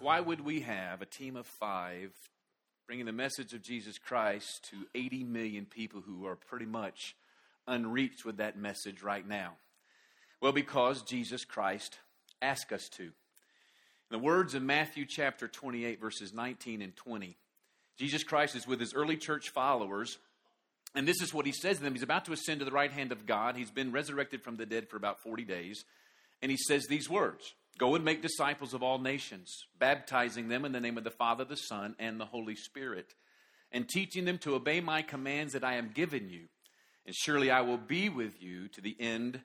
Why would we have a team of five bringing the message of Jesus Christ to 80 million people who are pretty much unreached with that message right now? Well, because Jesus Christ asked us to. In the words of Matthew chapter 28, verses 19 and 20, Jesus Christ is with his early church followers, and this is what he says to them. He's about to ascend to the right hand of God. He's been resurrected from the dead for about 40 days, and he says these words Go and make disciples of all nations, baptizing them in the name of the Father, the Son, and the Holy Spirit, and teaching them to obey my commands that I am given you. And surely I will be with you to the end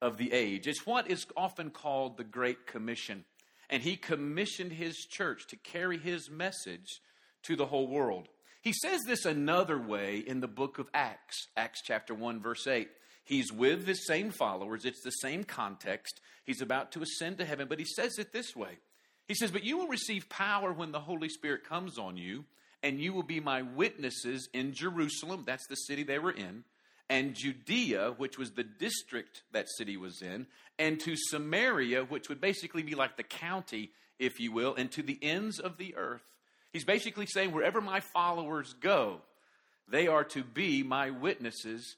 of the age. It's what is often called the Great Commission. And he commissioned his church to carry his message to the whole world. He says this another way in the book of Acts, Acts chapter 1, verse 8. He's with the same followers, it's the same context. He's about to ascend to heaven, but he says it this way He says, But you will receive power when the Holy Spirit comes on you, and you will be my witnesses in Jerusalem, that's the city they were in, and Judea, which was the district that city was in, and to Samaria, which would basically be like the county, if you will, and to the ends of the earth. He's basically saying, wherever my followers go, they are to be my witnesses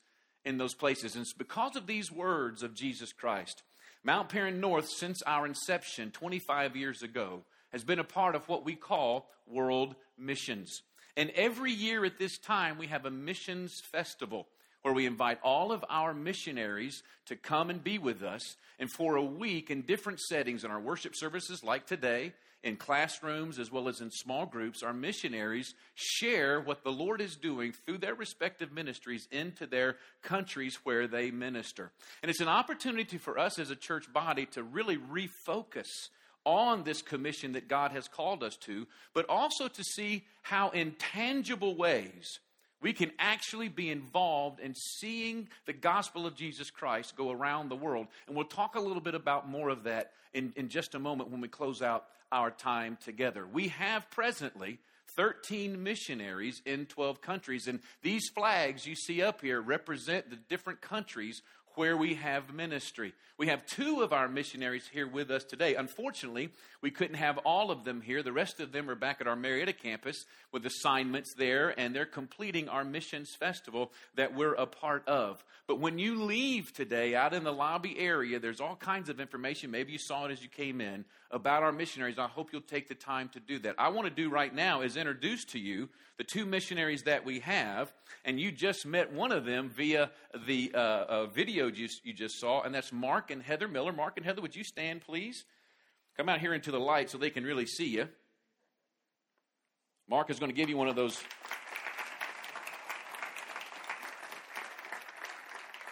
in those places. And it's because of these words of Jesus Christ. Mount Paran North, since our inception 25 years ago, has been a part of what we call world missions. And every year at this time, we have a missions festival where we invite all of our missionaries to come and be with us. And for a week in different settings in our worship services, like today, in classrooms as well as in small groups, our missionaries share what the Lord is doing through their respective ministries into their countries where they minister. And it's an opportunity for us as a church body to really refocus on this commission that God has called us to, but also to see how in tangible ways we can actually be involved in seeing the gospel of Jesus Christ go around the world. And we'll talk a little bit about more of that in, in just a moment when we close out our time together. We have presently 13 missionaries in 12 countries, and these flags you see up here represent the different countries where we have ministry. We have two of our missionaries here with us today. Unfortunately, we couldn't have all of them here. The rest of them are back at our Marietta campus with assignments there, and they're completing our missions festival that we're a part of. But when you leave today out in the lobby area, there's all kinds of information. Maybe you saw it as you came in about our missionaries. I hope you'll take the time to do that. I want to do right now is introduce to you the two missionaries that we have, and you just met one of them via the uh, uh, video you, you just saw, and that's Mark and Heather Miller. Mark and Heather, would you stand, please? Come out here into the light so they can really see you. Mark is going to give you one of those.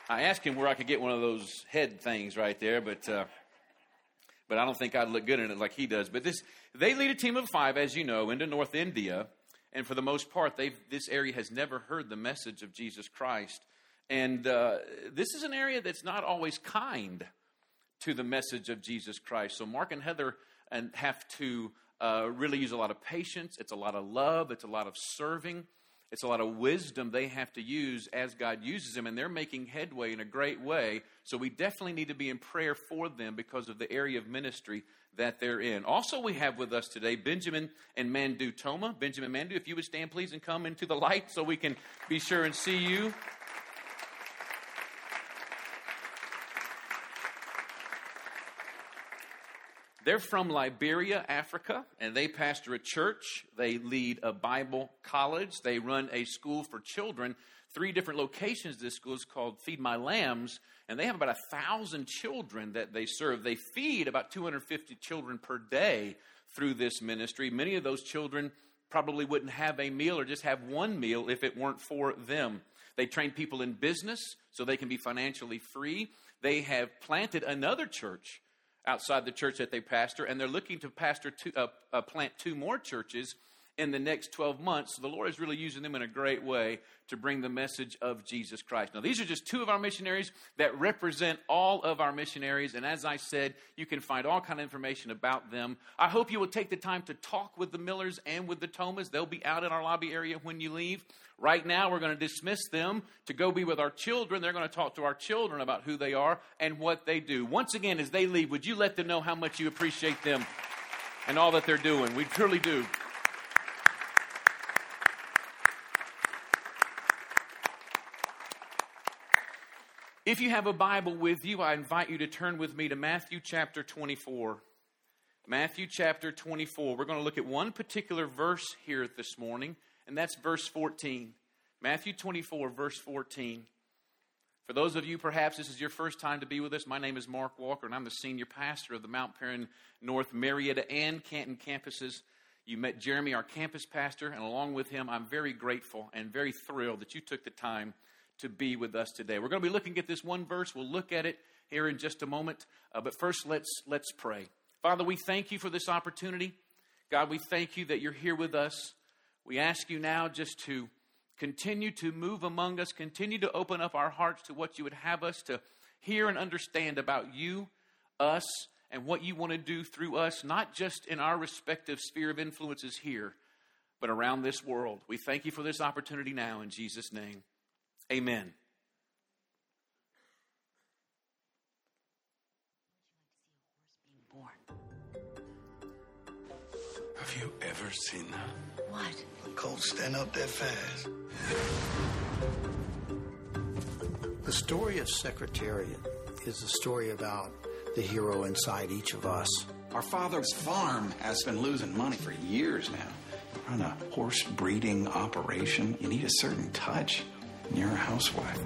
I asked him where I could get one of those head things right there, but uh, but I don't think I'd look good in it like he does. But this, they lead a team of five, as you know, into North India, and for the most part, they've, this area has never heard the message of Jesus Christ. And uh, this is an area that's not always kind to the message of Jesus Christ. So Mark and Heather and have to uh, really use a lot of patience. It's a lot of love. It's a lot of serving. It's a lot of wisdom they have to use as God uses them, and they're making headway in a great way. So we definitely need to be in prayer for them because of the area of ministry that they're in. Also, we have with us today Benjamin and Mandu Toma. Benjamin Mandu, if you would stand, please, and come into the light so we can be sure and see you. They're from Liberia, Africa, and they pastor a church. They lead a Bible college. They run a school for children. Three different locations. This school is called Feed My Lambs, and they have about a thousand children that they serve. They feed about 250 children per day through this ministry. Many of those children probably wouldn't have a meal or just have one meal if it weren't for them. They train people in business so they can be financially free. They have planted another church outside the church that they pastor, and they're looking to pastor two, uh, uh, plant two more churches in the next 12 months. So the Lord is really using them in a great way to bring the message of Jesus Christ. Now, these are just two of our missionaries that represent all of our missionaries. And as I said, you can find all kind of information about them. I hope you will take the time to talk with the Millers and with the Thomas. They'll be out in our lobby area when you leave. Right now, we're going to dismiss them to go be with our children. They're going to talk to our children about who they are and what they do. Once again, as they leave, would you let them know how much you appreciate them and all that they're doing. We truly do. If you have a Bible with you, I invite you to turn with me to Matthew chapter 24. Matthew chapter 24. We're going to look at one particular verse here this morning, and that's verse 14. Matthew 24, verse 14. For those of you, perhaps this is your first time to be with us, my name is Mark Walker, and I'm the senior pastor of the Mount Paran North Marietta and Canton campuses. You met Jeremy, our campus pastor, and along with him, I'm very grateful and very thrilled that you took the time to be with us today. We're going to be looking at this one verse. We'll look at it here in just a moment. Uh, but first, let's, let's pray. Father, we thank you for this opportunity. God, we thank you that you're here with us. We ask you now just to continue to move among us, continue to open up our hearts to what you would have us to hear and understand about you, us, and what you want to do through us, not just in our respective sphere of influences here, but around this world. We thank you for this opportunity now in Jesus' name. Amen. Have you ever seen that? What? A colt stand up that fast. The story of Secretariat is a story about the hero inside each of us. Our father's farm has been losing money for years now. Run a horse breeding operation, you need a certain touch. You're a housewife.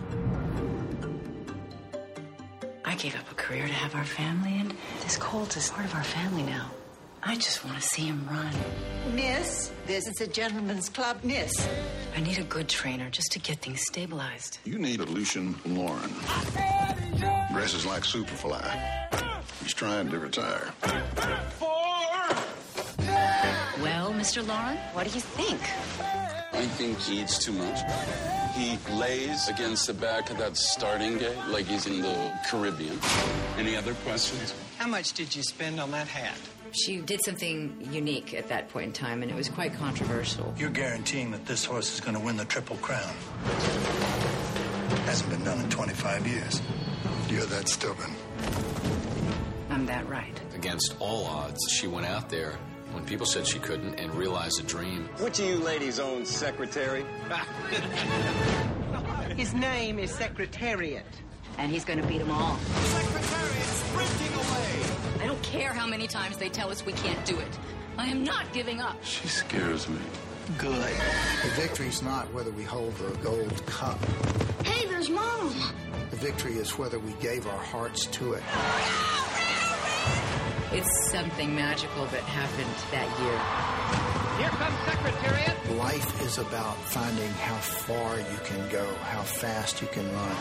I gave up a career to have our family, and this colt is part of our family now. I just want to see him run. Miss, this is a gentleman's club, Miss. I need a good trainer just to get things stabilized. You need a Lucien Laurin. Dresses like Superfly. He's trying to retire. Well, Mr. Laurin, what do you think? I think he eats too much. He lays against the back of that starting gate like he's in the Caribbean. Any other questions? How much did you spend on that hat? She did something unique at that point in time, and it was quite controversial. You're guaranteeing that this horse is going to win the Triple Crown. Hasn't been done in 25 years. You're that stubborn. I'm that right. Against all odds, she went out there when people said she couldn't and realized a dream. Which of you ladies owns Secretary? His name is Secretariat. And he's going to beat them all. Secretariat sprinting away. I don't care how many times they tell us we can't do it. I am not giving up. She scares me. Good. The victory's not whether we hold the gold cup. Hey, there's Mom. The victory is whether we gave our hearts to it. It's something magical that happened that year. Here comes Secretariat. Life is about finding how far you can go, how fast you can run.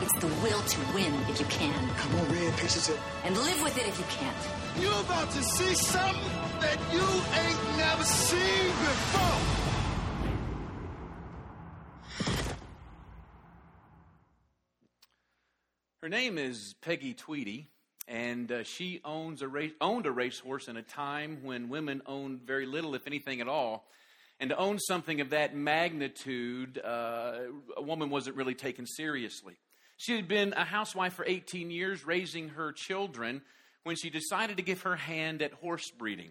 It's the will to win if you can. Come on, red pieces of. And live with it if you can't. You're about to see something that you ain't never seen before. Her name is Peggy Tweedy, and uh, she owns a race, owned a racehorse in a time when women owned very little, if anything at all. And to own something of that magnitude, uh, a woman wasn't really taken seriously. She had been a housewife for 18 years, raising her children, when she decided to give her hand at horse breeding.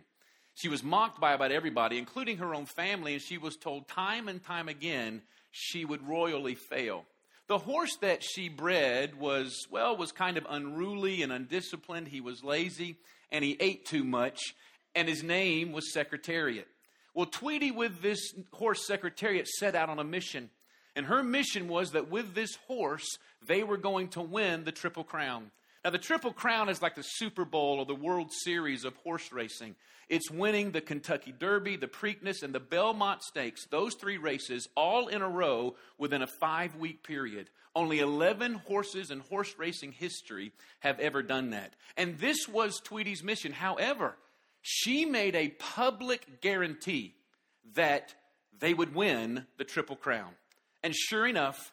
She was mocked by about everybody, including her own family, and she was told time and time again she would royally fail. The horse that she bred was, well, was kind of unruly and undisciplined. He was lazy and he ate too much, and his name was Secretariat. Well, Tweedy, with this horse Secretariat, set out on a mission. And her mission was that with this horse, they were going to win the Triple Crown. Now, the Triple Crown is like the Super Bowl or the World Series of horse racing. It's winning the Kentucky Derby, the Preakness, and the Belmont Stakes, those three races, all in a row within a five week period. Only 11 horses in horse racing history have ever done that. And this was Tweedy's mission. However, she made a public guarantee that they would win the Triple Crown. And sure enough,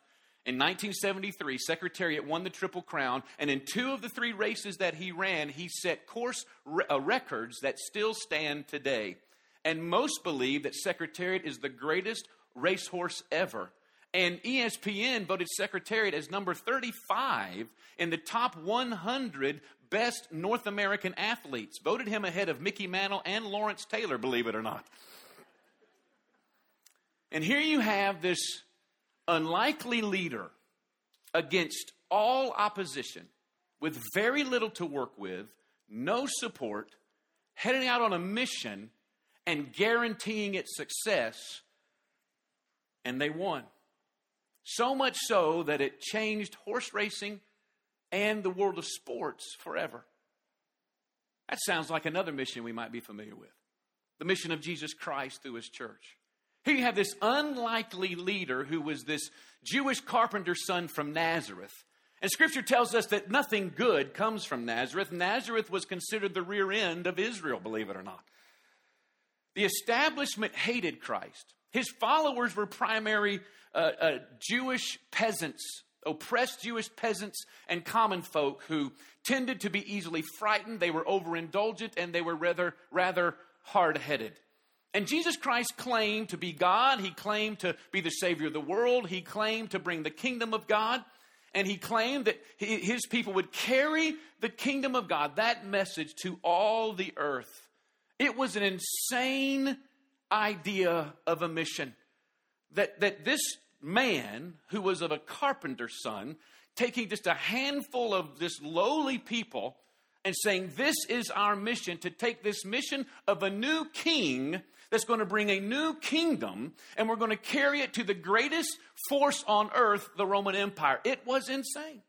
in 1973, Secretariat won the Triple Crown, and in two of the three races that he ran, he set course re- uh, records that still stand today. And most believe that Secretariat is the greatest racehorse ever. And ESPN voted Secretariat as number 35 in the top 100 best North American athletes. Voted him ahead of Mickey Mantle and Lawrence Taylor, believe it or not. And here you have this unlikely leader against all opposition, with very little to work with, no support, heading out on a mission and guaranteeing its success. And they won. So much so that it changed horse racing and the world of sports forever. That sounds like another mission we might be familiar with the mission of Jesus Christ through his church. Here you have this unlikely leader who was this Jewish carpenter's son from Nazareth. And scripture tells us that nothing good comes from Nazareth. Nazareth was considered the rear end of Israel, believe it or not. The establishment hated Christ. His followers were primary uh, uh, Jewish peasants, oppressed Jewish peasants and common folk who tended to be easily frightened. They were overindulgent and they were rather, rather hard headed. And Jesus Christ claimed to be God. He claimed to be the Savior of the world. He claimed to bring the kingdom of God. And he claimed that his people would carry the kingdom of God, that message, to all the earth. It was an insane idea of a mission. That, that this man, who was of a carpenter's son, taking just a handful of this lowly people and saying, This is our mission to take this mission of a new king that's going to bring a new kingdom and we're going to carry it to the greatest force on earth, the Roman Empire. It was insane.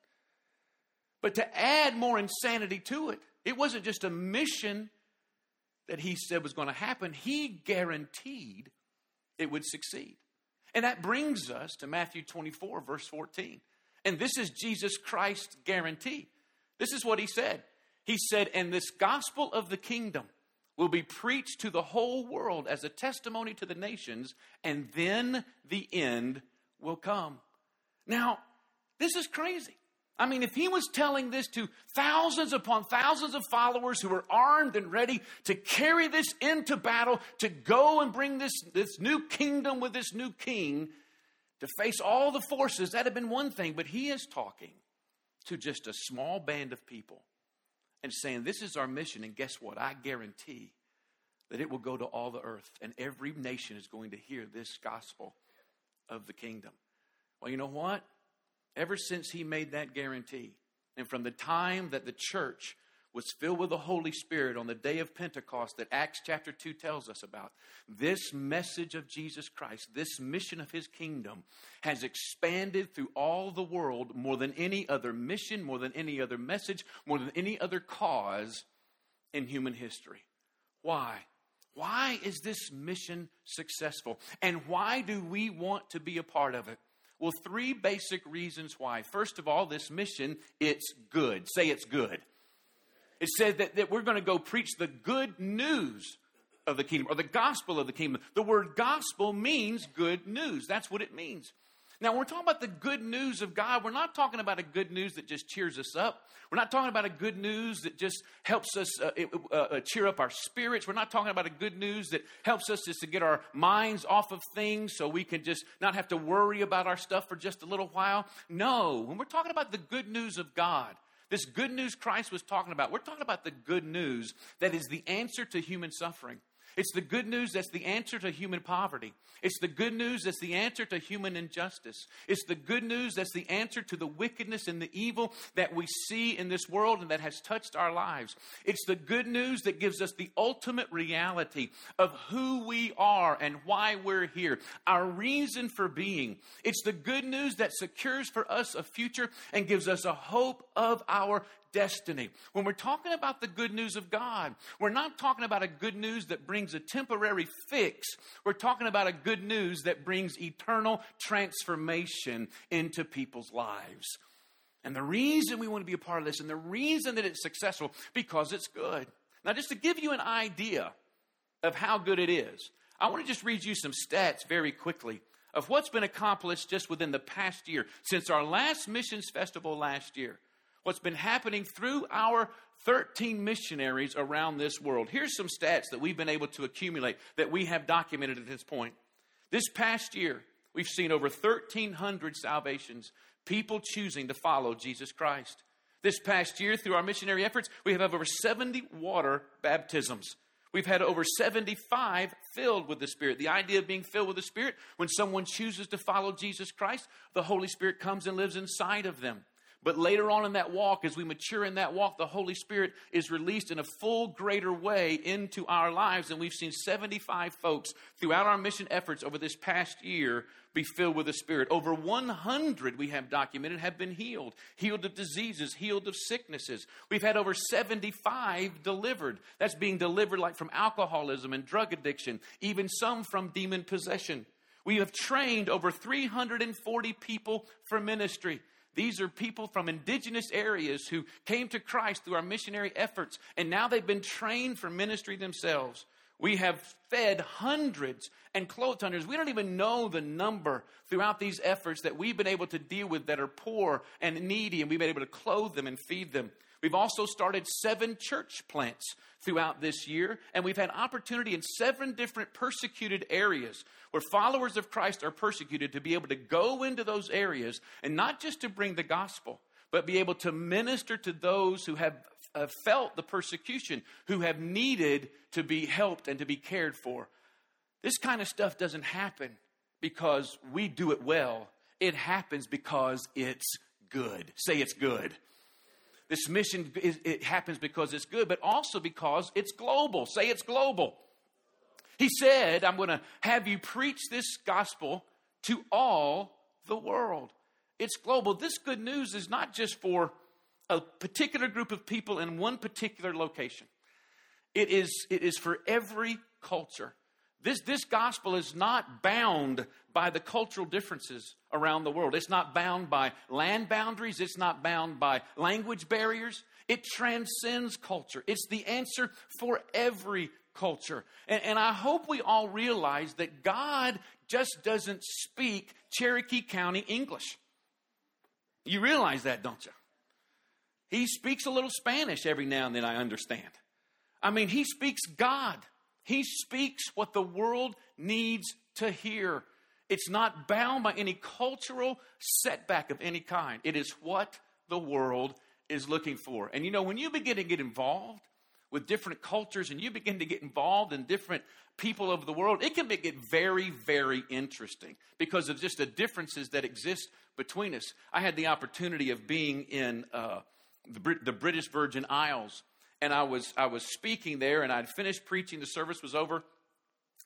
But to add more insanity to it, it wasn't just a mission that he said was going to happen, he guaranteed it would succeed. And that brings us to Matthew 24, verse 14. And this is Jesus Christ's guarantee. This is what he said. He said, And this gospel of the kingdom will be preached to the whole world as a testimony to the nations, and then the end will come. Now, this is crazy. I mean, if he was telling this to thousands upon thousands of followers who were armed and ready to carry this into battle, to go and bring this, this new kingdom with this new king, to face all the forces, that had been one thing. But he is talking to just a small band of people and saying, This is our mission. And guess what? I guarantee that it will go to all the earth, and every nation is going to hear this gospel of the kingdom. Well, you know what? ever since he made that guarantee, and from the time that the church was filled with the Holy Spirit on the day of Pentecost that Acts chapter 2 tells us about, this message of Jesus Christ, this mission of his kingdom, has expanded through all the world more than any other mission, more than any other message, more than any other cause in human history. Why? Why is this mission successful? And why do we want to be a part of it? Well, three basic reasons why. First of all, this mission, it's good. Say it's good. It said that, that we're going to go preach the good news of the kingdom or the gospel of the kingdom. The word gospel means good news. That's what it means. Now, when we're talking about the good news of God, we're not talking about a good news that just cheers us up. We're not talking about a good news that just helps us uh, uh, uh, cheer up our spirits. We're not talking about a good news that helps us just to get our minds off of things so we can just not have to worry about our stuff for just a little while. No, when we're talking about the good news of God, this good news Christ was talking about, we're talking about the good news that is the answer to human suffering. It's the good news that's the answer to human poverty. It's the good news that's the answer to human injustice. It's the good news that's the answer to the wickedness and the evil that we see in this world and that has touched our lives. It's the good news that gives us the ultimate reality of who we are and why we're here, our reason for being. It's the good news that secures for us a future and gives us a hope of our destiny. When we're talking about the good news of God, we're not talking about a good news that brings a temporary fix. We're talking about a good news that brings eternal transformation into people's lives. And the reason we want to be a part of this and the reason that it's successful because it's good. Now just to give you an idea of how good it is, I want to just read you some stats very quickly of what's been accomplished just within the past year since our last missions festival last year what's been happening through our 13 missionaries around this world. Here's some stats that we've been able to accumulate that we have documented at this point. This past year, We've seen over 1,300 salvations, people choosing to follow Jesus Christ. This past year, through our missionary efforts, we have over 70 water baptisms. We've had over 75 filled with the Spirit. The idea of being filled with the Spirit, when someone chooses to follow Jesus Christ, the Holy Spirit comes and lives inside of them. But later on in that walk, as we mature in that walk, the Holy Spirit is released in a full, greater way into our lives. And we've seen 75 folks throughout our mission efforts over this past year be filled with the Spirit. Over 100 we have documented have been healed, healed of diseases, healed of sicknesses. We've had over 75 delivered. That's being delivered like from alcoholism and drug addiction, even some from demon possession. We have trained over 340 people for ministry. These are people from indigenous areas who came to Christ through our missionary efforts, and now they've been trained for ministry themselves. We have fed hundreds and clothed hundreds. We don't even know the number throughout these efforts that we've been able to deal with that are poor and needy, and we've been able to clothe them and feed them. We've also started seven church plants throughout this year, and we've had opportunity in seven different persecuted areas where followers of Christ are persecuted to be able to go into those areas and not just to bring the gospel, but be able to minister to those who have, have felt the persecution, who have needed to be helped and to be cared for. This kind of stuff doesn't happen because we do it well. It happens because it's good. Say it's good. This mission it happens because it's good, but also because it's global. Say it's global. He said, I'm going to have you preach this gospel to all the world. It's global. This good news is not just for a particular group of people in one particular location. It is, it is for every culture. This, this gospel is not bound by the cultural differences around the world. It's not bound by land boundaries. It's not bound by language barriers. It transcends culture. It's the answer for every culture. And, and I hope we all realize that God just doesn't speak Cherokee County English. You realize that, don't you? He speaks a little Spanish every now and then, I understand. I mean, he speaks God. He speaks what the world needs to hear. It's not bound by any cultural setback of any kind. It is what the world is looking for. And you know, when you begin to get involved with different cultures and you begin to get involved in different people of the world, it can it very, very interesting because of just the differences that exist between us. I had the opportunity of being in uh, the, the British Virgin Isles and I was I was speaking there, and I'd finished preaching. The service was over,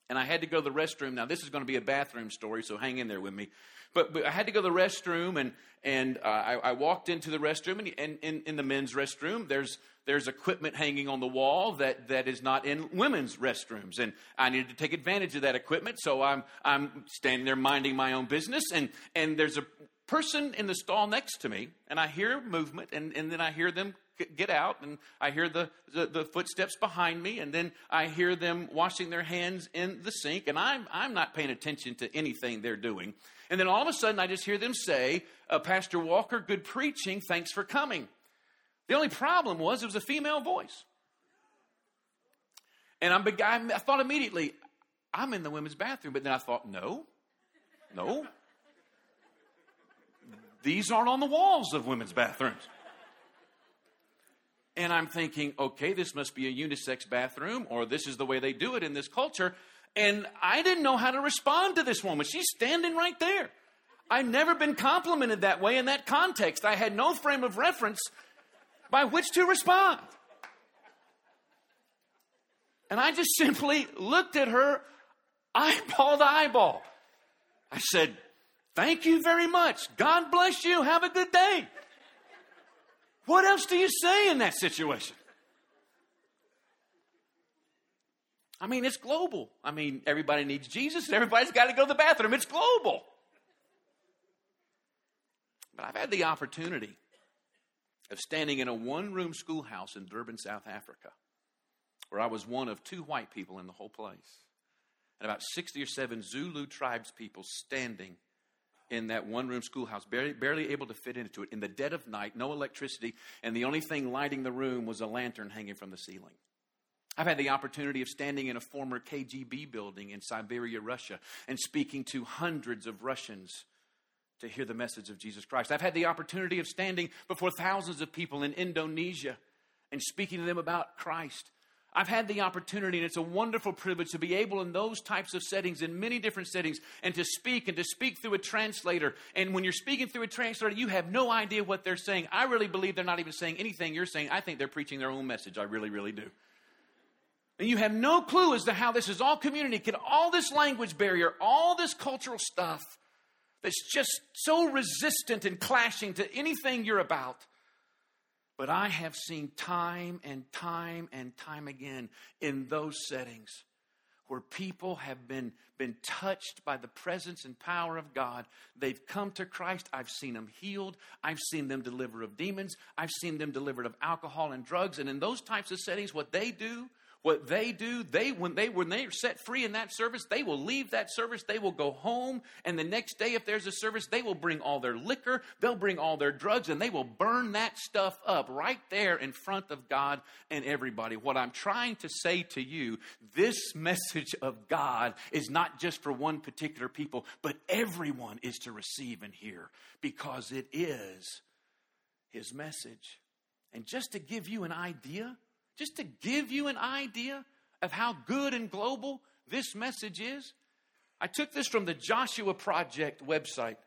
and I had to go to the restroom. Now this is going to be a bathroom story, so hang in there with me. But, but I had to go to the restroom, and and uh, I, I, walked into the restroom, and, and in, in the men's restroom, there's there's equipment hanging on the wall that, that is not in women's restrooms, and I needed to take advantage of that equipment. So I'm I'm standing there minding my own business, and and there's a person in the stall next to me, and I hear movement, and, and then I hear them get out and I hear the, the, the, footsteps behind me and then I hear them washing their hands in the sink and I'm, I'm not paying attention to anything they're doing. And then all of a sudden I just hear them say, uh, Pastor Walker, good preaching, thanks for coming. The only problem was it was a female voice. And I'm, I thought immediately, I'm in the women's bathroom, but then I thought, no, no. These aren't on the walls of women's bathrooms. And I'm thinking, okay, this must be a unisex bathroom, or this is the way they do it in this culture. And I didn't know how to respond to this woman. She's standing right there. I've never been complimented that way in that context. I had no frame of reference by which to respond. And I just simply looked at her eyeball to eyeball. I said, Thank you very much. God bless you. Have a good day. What else do you say in that situation? I mean, it's global. I mean, everybody needs Jesus and everybody's got to go to the bathroom. It's global. But I've had the opportunity of standing in a one room schoolhouse in Durban, South Africa, where I was one of two white people in the whole place, and about 60 or seven Zulu tribes people standing in that one room schoolhouse, barely, barely able to fit into it in the dead of night, no electricity, and the only thing lighting the room was a lantern hanging from the ceiling. I've had the opportunity of standing in a former KGB building in Siberia, Russia, and speaking to hundreds of Russians to hear the message of Jesus Christ. I've had the opportunity of standing before thousands of people in Indonesia and speaking to them about Christ. I've had the opportunity, and it's a wonderful privilege to be able in those types of settings, in many different settings, and to speak and to speak through a translator. And when you're speaking through a translator, you have no idea what they're saying. I really believe they're not even saying anything you're saying. I think they're preaching their own message. I really, really do. And you have no clue as to how this is all community. communicated, all this language barrier, all this cultural stuff that's just so resistant and clashing to anything you're about. But I have seen time and time and time again in those settings where people have been, been touched by the presence and power of God. They've come to Christ. I've seen them healed. I've seen them delivered of demons. I've seen them delivered of alcohol and drugs. And in those types of settings, what they do what they do, they when they when they are set free in that service, they will leave that service, they will go home, and the next day, if there's a service, they will bring all their liquor, they'll bring all their drugs, and they will burn that stuff up right there in front of God and everybody. What I'm trying to say to you, this message of God is not just for one particular people, but everyone is to receive and hear because it is his message. And just to give you an idea, just to give you an idea of how good and global this message is, I took this from the Joshua Project website.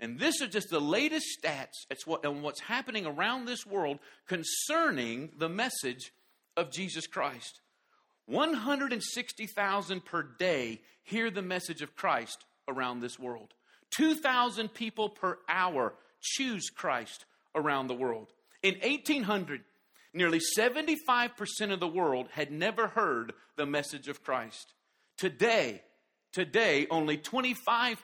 And this is just the latest stats on what's happening around this world concerning the message of Jesus Christ. 160,000 per day hear the message of Christ around this world. 2,000 people per hour choose Christ around the world. In 1800, Nearly 75% of the world had never heard the message of Christ. Today, today only 25%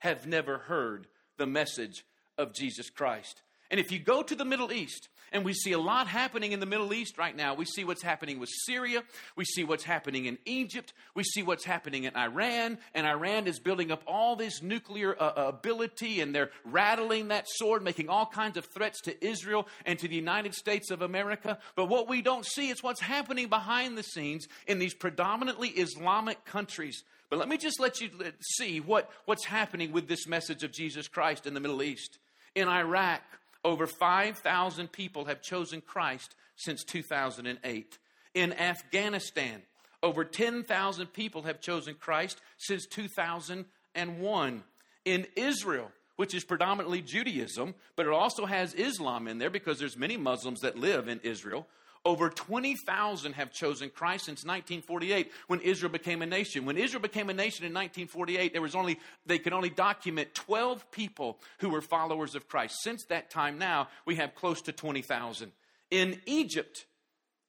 have never heard the message of Jesus Christ. And if you go to the Middle East, and we see a lot happening in the Middle East right now. We see what's happening with Syria. We see what's happening in Egypt. We see what's happening in Iran. And Iran is building up all this nuclear uh, uh, ability, and they're rattling that sword, making all kinds of threats to Israel and to the United States of America. But what we don't see is what's happening behind the scenes in these predominantly Islamic countries. But let me just let you see what, what's happening with this message of Jesus Christ in the Middle East. In Iraq, over 5,000 people have chosen Christ since 2008. In Afghanistan, over 10,000 people have chosen Christ since 2001. In Israel, which is predominantly Judaism, but it also has Islam in there because there's many Muslims that live in Israel. Over 20,000 have chosen Christ since 1948 when Israel became a nation. When Israel became a nation in 1948, there was only, they could only document 12 people who were followers of Christ. Since that time now, we have close to 20,000. In Egypt,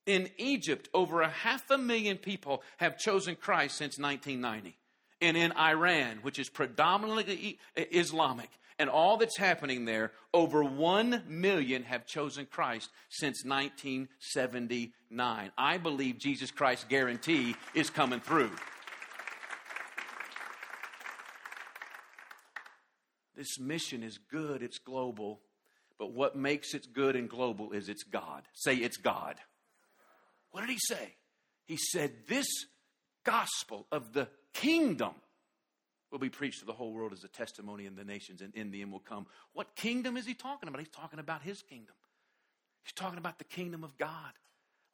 in Egypt, over a half a million people have chosen Christ since 1990. And in Iran, which is predominantly Islamic, and all that's happening there, over 1 million have chosen Christ since 1979. I believe Jesus Christ's guarantee is coming through. This mission is good, it's global, but what makes it good and global is it's God. Say it's God. What did he say? He said, This gospel of the kingdom will be preached to the whole world as a testimony in the nations, and in the end will come. What kingdom is he talking about? He's talking about his kingdom. He's talking about the kingdom of God.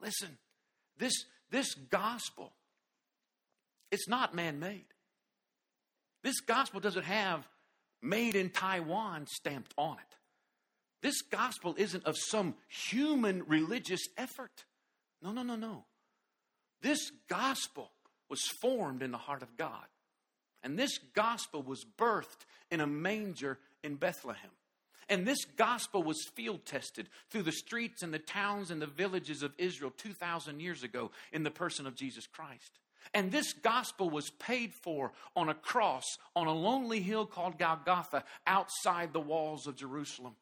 Listen, this, this gospel, it's not man made. This gospel doesn't have made in Taiwan stamped on it. This gospel isn't of some human religious effort. No, no, no, no. This gospel was formed in the heart of God. And this gospel was birthed in a manger in Bethlehem. And this gospel was field tested through the streets and the towns and the villages of Israel 2,000 years ago in the person of Jesus Christ. And this gospel was paid for on a cross on a lonely hill called Golgotha outside the walls of Jerusalem.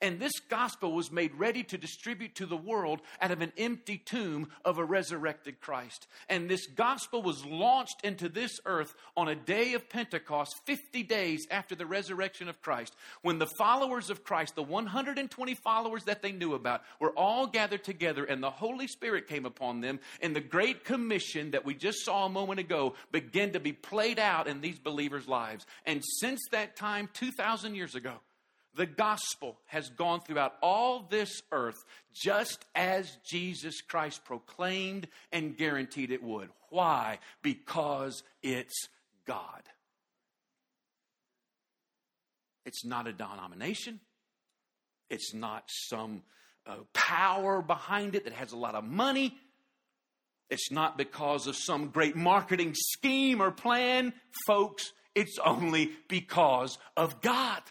And this gospel was made ready to distribute to the world out of an empty tomb of a resurrected Christ. And this gospel was launched into this earth on a day of Pentecost, 50 days after the resurrection of Christ, when the followers of Christ, the 120 followers that they knew about, were all gathered together and the Holy Spirit came upon them. And the Great Commission that we just saw a moment ago began to be played out in these believers' lives. And since that time, 2,000 years ago, the gospel has gone throughout all this earth just as Jesus Christ proclaimed and guaranteed it would. Why? Because it's God. It's not a denomination, it's not some uh, power behind it that has a lot of money. It's not because of some great marketing scheme or plan, folks. It's only because of God.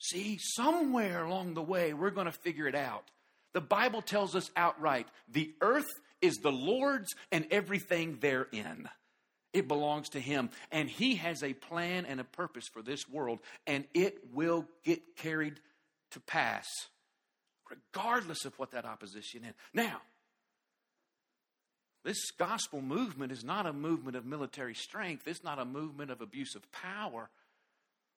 See, somewhere along the way, we're going to figure it out. The Bible tells us outright the earth is the Lord's and everything therein. It belongs to Him. And He has a plan and a purpose for this world, and it will get carried to pass, regardless of what that opposition is. Now, this gospel movement is not a movement of military strength, it's not a movement of abuse of power.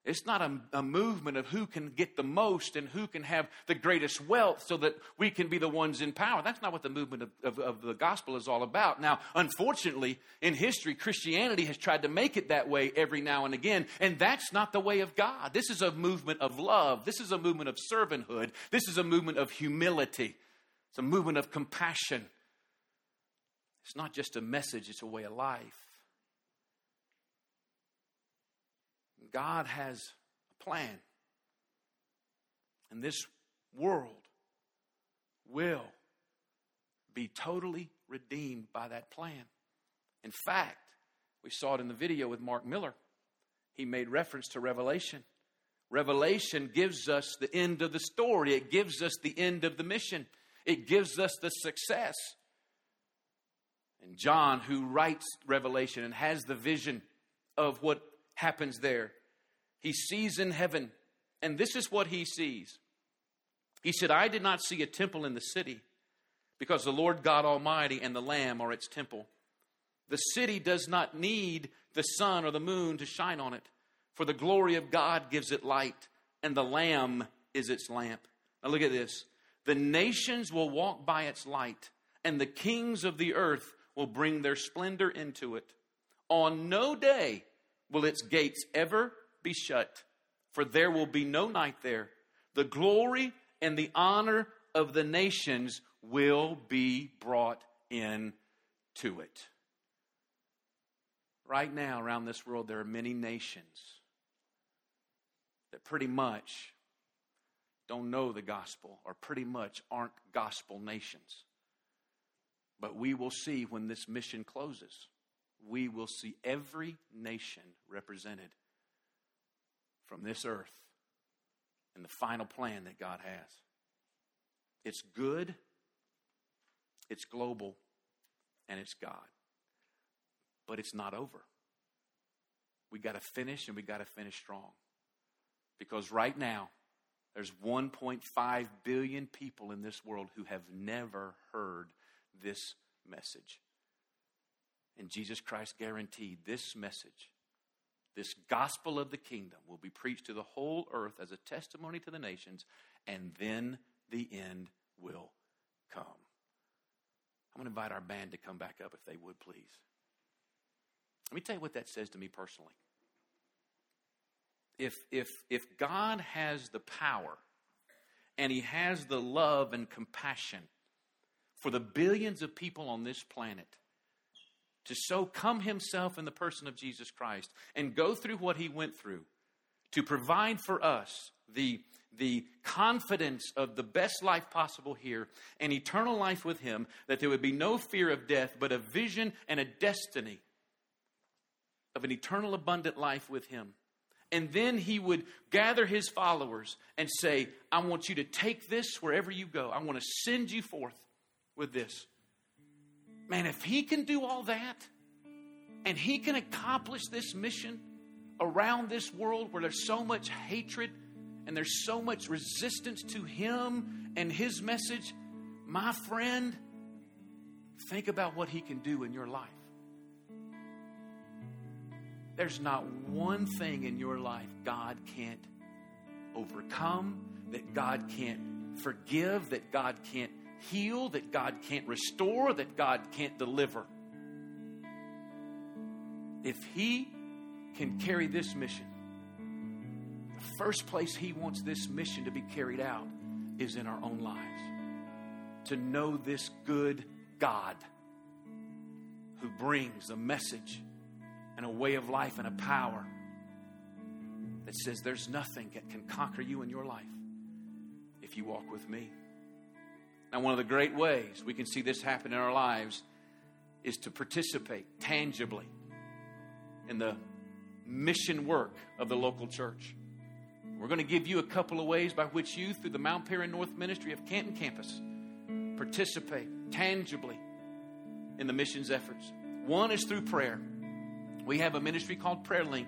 It's not a, a, movement of who can get the most and who can have the greatest wealth so that we can be the ones in power. That's not what the movement of, of, of, the gospel is all about. Now, unfortunately, in history, Christianity has tried to make it that way every now and again, and that's not the way of God. This is a movement of love. This is a movement of servanthood. This is a movement of humility. It's a movement of compassion. It's not just a message, it's a way of life. God has a plan. And this world will be totally redeemed by that plan. In fact, we saw it in the video with Mark Miller. He made reference to Revelation. Revelation gives us the end of the story, it gives us the end of the mission, it gives us the success. And John, who writes Revelation and has the vision of what happens there, he sees in heaven, and this is what he sees. He said, I did not see a temple in the city, because the Lord God Almighty and the Lamb are its temple. The city does not need the sun or the moon to shine on it, for the glory of God gives it light, and the Lamb is its lamp. Now look at this. The nations will walk by its light, and the kings of the earth will bring their splendor into it. On no day will its gates ever be shut, for there will be no night there. The glory and the honor of the nations will be brought in to it. Right now, around this world, there are many nations that pretty much don't know the gospel or pretty much aren't gospel nations. But we will see when this mission closes, we will see every nation represented from this earth and the final plan that God has. It's good, it's global, and it's God. But it's not over. We got to finish and we got to finish strong. Because right now, there's 1.5 billion people in this world who have never heard this message. And Jesus Christ guaranteed this message this gospel of the kingdom will be preached to the whole earth as a testimony to the nations, and then the end will come. I'm going to invite our band to come back up if they would, please. Let me tell you what that says to me personally. If, if, if God has the power and He has the love and compassion for the billions of people on this planet, to so come himself in the person of Jesus Christ and go through what he went through to provide for us the, the confidence of the best life possible here and eternal life with him, that there would be no fear of death, but a vision and a destiny of an eternal abundant life with him. And then he would gather his followers and say, I want you to take this wherever you go. I want to send you forth with this. Man, if he can do all that and he can accomplish this mission around this world where there's so much hatred and there's so much resistance to him and his message, my friend, think about what he can do in your life. There's not one thing in your life God can't overcome, that God can't forgive, that God can't heal, that God can't restore, that God can't deliver. If He can carry this mission, the first place He wants this mission to be carried out is in our own lives. To know this good God who brings a message and a way of life and a power that says there's nothing that can conquer you in your life if you walk with me. Now, one of the great ways we can see this happen in our lives is to participate tangibly in the mission work of the local church. We're going to give you a couple of ways by which you, through the Mount Paran North Ministry of Canton Campus, participate tangibly in the missions efforts. One is through prayer. We have a ministry called Prayer Link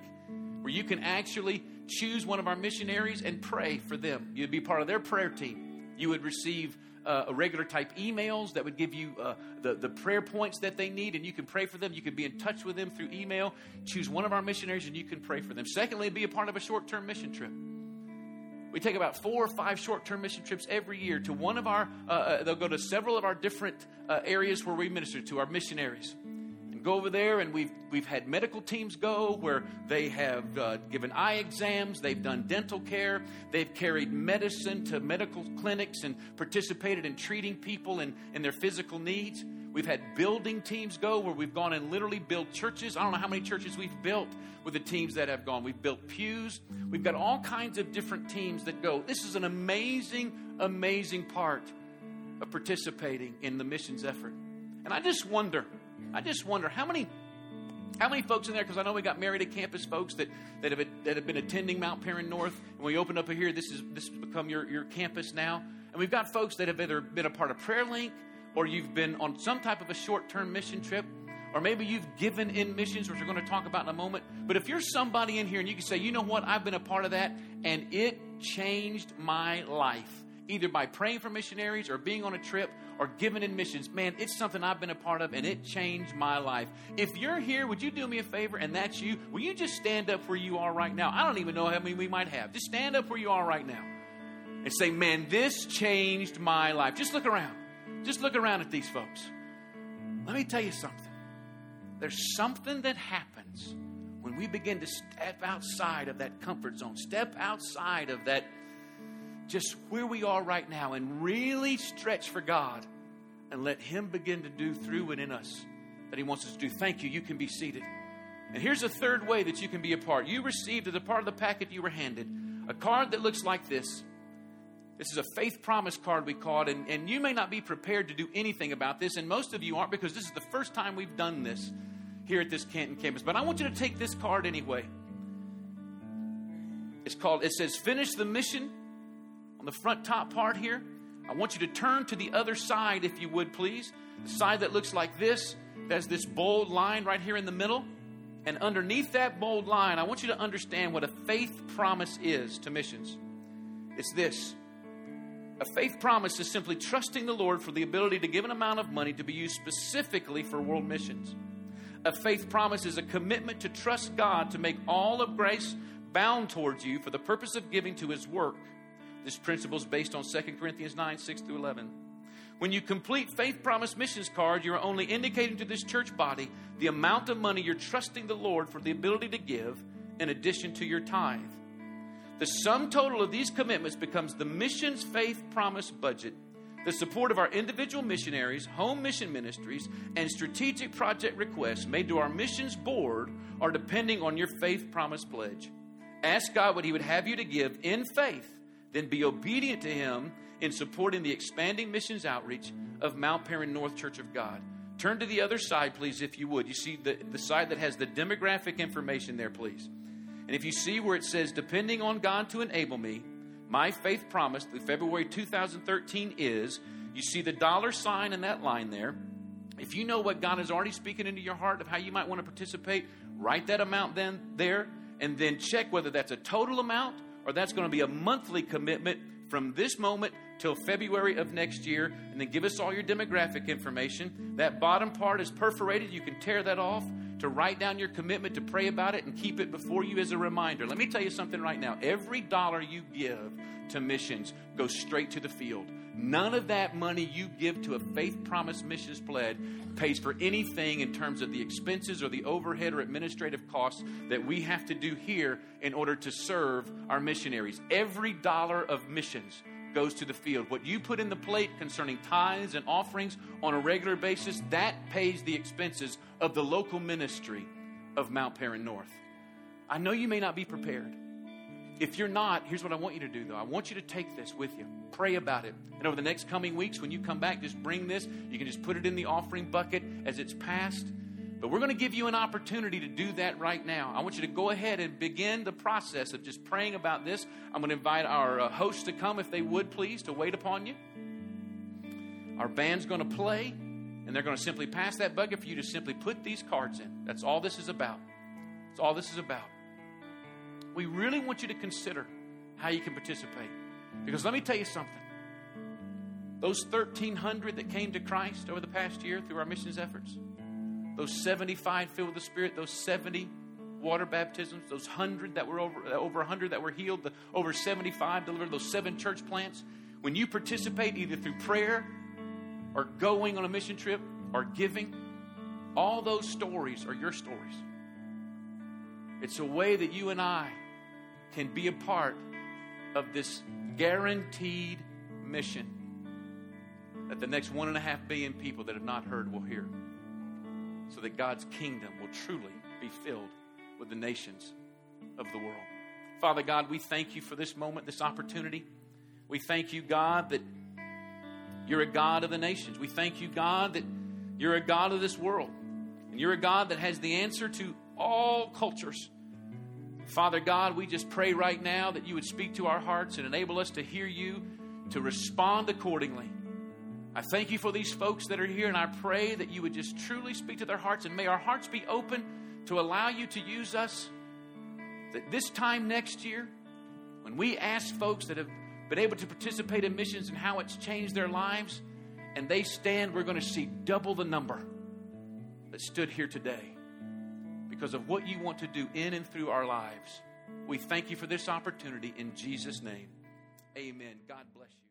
where you can actually choose one of our missionaries and pray for them. You'd be part of their prayer team. You would receive uh, regular type emails that would give you uh, the, the prayer points that they need, and you can pray for them. You can be in touch with them through email. Choose one of our missionaries, and you can pray for them. Secondly, be a part of a short term mission trip. We take about four or five short term mission trips every year to one of our, uh, uh, they'll go to several of our different uh, areas where we minister to our missionaries go over there and we've we've had medical teams go where they have uh, given eye exams they've done dental care they've carried medicine to medical clinics and participated in treating people and, and their physical needs. We've had building teams go where we've gone and literally built churches. I don't know how many churches we've built with the teams that have gone. We've built pews. We've got all kinds of different teams that go. This is an amazing amazing part of participating in the missions effort. And i just wonder I just wonder how many how many folks in there? Because I know we got Marietta campus folks that, that have that have been attending Mount Paran North. And we opened up here. This is this has become your, your campus now. And we've got folks that have either been a part of Prayer Link, or you've been on some type of a short term mission trip, or maybe you've given in missions, which we're going to talk about in a moment. But if you're somebody in here and you can say, you know what, I've been a part of that, and it changed my life either by praying for missionaries or being on a trip or giving in missions. Man, it's something I've been a part of and it changed my life. If you're here, would you do me a favor and that's you? Will you just stand up where you are right now? I don't even know how many we might have. Just stand up where you are right now and say, Man, this changed my life. Just look around. Just look around at these folks. Let me tell you something. There's something that happens when we begin to step outside of that comfort zone, step outside of that just where we are right now and really stretch for God and let Him begin to do through and in us that He wants us to do. Thank you. You can be seated. And here's a third way that you can be a part. You received as a part of the packet you were handed a card that looks like this. This is a faith promise card, we call it, and, and you may not be prepared to do anything about this, and most of you aren't because this is the first time we've done this here at this Canton campus. But I want you to take this card anyway. It's called, it says, Finish the mission on the front top part here, I want you to turn to the other side, if you would, please. The side that looks like this, has this bold line right here in the middle. And underneath that bold line, I want you to understand what a faith promise is to missions. It's this a faith promise is simply trusting the Lord for the ability to give an amount of money to be used specifically for world missions. A faith promise is a commitment to trust God to make all of grace bound towards you for the purpose of giving to His work this principle is based on 2 Corinthians 9 6 through 11. When you complete Faith Promise Missions card, you're only indicating to this church body the amount of money you're trusting the Lord for the ability to give in addition to your tithe. The sum total of these commitments becomes the missions faith promise budget. The support of our individual missionaries, home mission ministries, and strategic project requests made to our missions board are depending on your faith promise pledge. Ask God what He would have you to give in faith then be obedient to Him in supporting the expanding missions outreach of Mount Paran North Church of God. Turn to the other side, please, if you would. You see the, the side that has the demographic information there, please. And if you see where it says, depending on God to enable me, my faith promise through February 2013 is, you see the dollar sign in that line there. If you know what God is already speaking into your heart of how you might want to participate, write that amount then there, and then check whether that's a total amount or that's going to be a monthly commitment from this moment till February of next year, and then give us all your demographic information. That bottom part is perforated. You can tear that off to write down your commitment to pray about it and keep it before you as a reminder. Let me tell you something right now. Every dollar you give to missions goes straight to the field. None of that money you give to a faith promise missions pledge pays for anything in terms of the expenses or the overhead or administrative costs that we have to do here in order to serve our missionaries. Every dollar of missions goes to the field. What you put in the plate concerning tithes and offerings on a regular basis, that pays the expenses of the local ministry of Mount Paran North. I know you may not be prepared. If you're not, here's what I want you to do though. I want you to take this with you. Pray about it. And over the next coming weeks, when you come back, just bring this. You can just put it in the offering bucket as it's passed. But we're going to give you an opportunity to do that right now. I want you to go ahead and begin the process of just praying about this. I'm going to invite our uh, hosts to come, if they would please, to wait upon you. Our band's going to play, and they're going to simply pass that bucket for you to simply put these cards in. That's all this is about. That's all this is about. We really want you to consider how you can participate. Because let me tell you something. Those 1,300 that came to Christ over the past year through our missions efforts, those 75 filled with the Spirit, those 70 water baptisms, those 100 that were over, uh, over 100 that were healed, the over 75 delivered, those seven church plants, when you participate either through prayer or going on a mission trip or giving, all those stories are your stories. It's a way that you and I can be a part of this guaranteed mission that the next one and a half billion people that have not heard will hear so that God's kingdom will truly be filled with the nations of the world. Father God, we thank you for this moment, this opportunity. We thank you, God, that you're a God of the nations. We thank you, God, that you're a God of this world. And you're a God that has the answer to all cultures. Father God, we just pray right now that you would speak to our hearts and enable us to hear you, to respond accordingly. I thank you for these folks that are here, and I pray that you would just truly speak to their hearts, and may our hearts be open to allow you to use us. That this time next year, when we ask folks that have been able to participate in missions and how it's changed their lives, and they stand, we're going to see double the number that stood here today because of what you want to do in and through our lives. We thank you for this opportunity in Jesus' name. Amen. God bless you.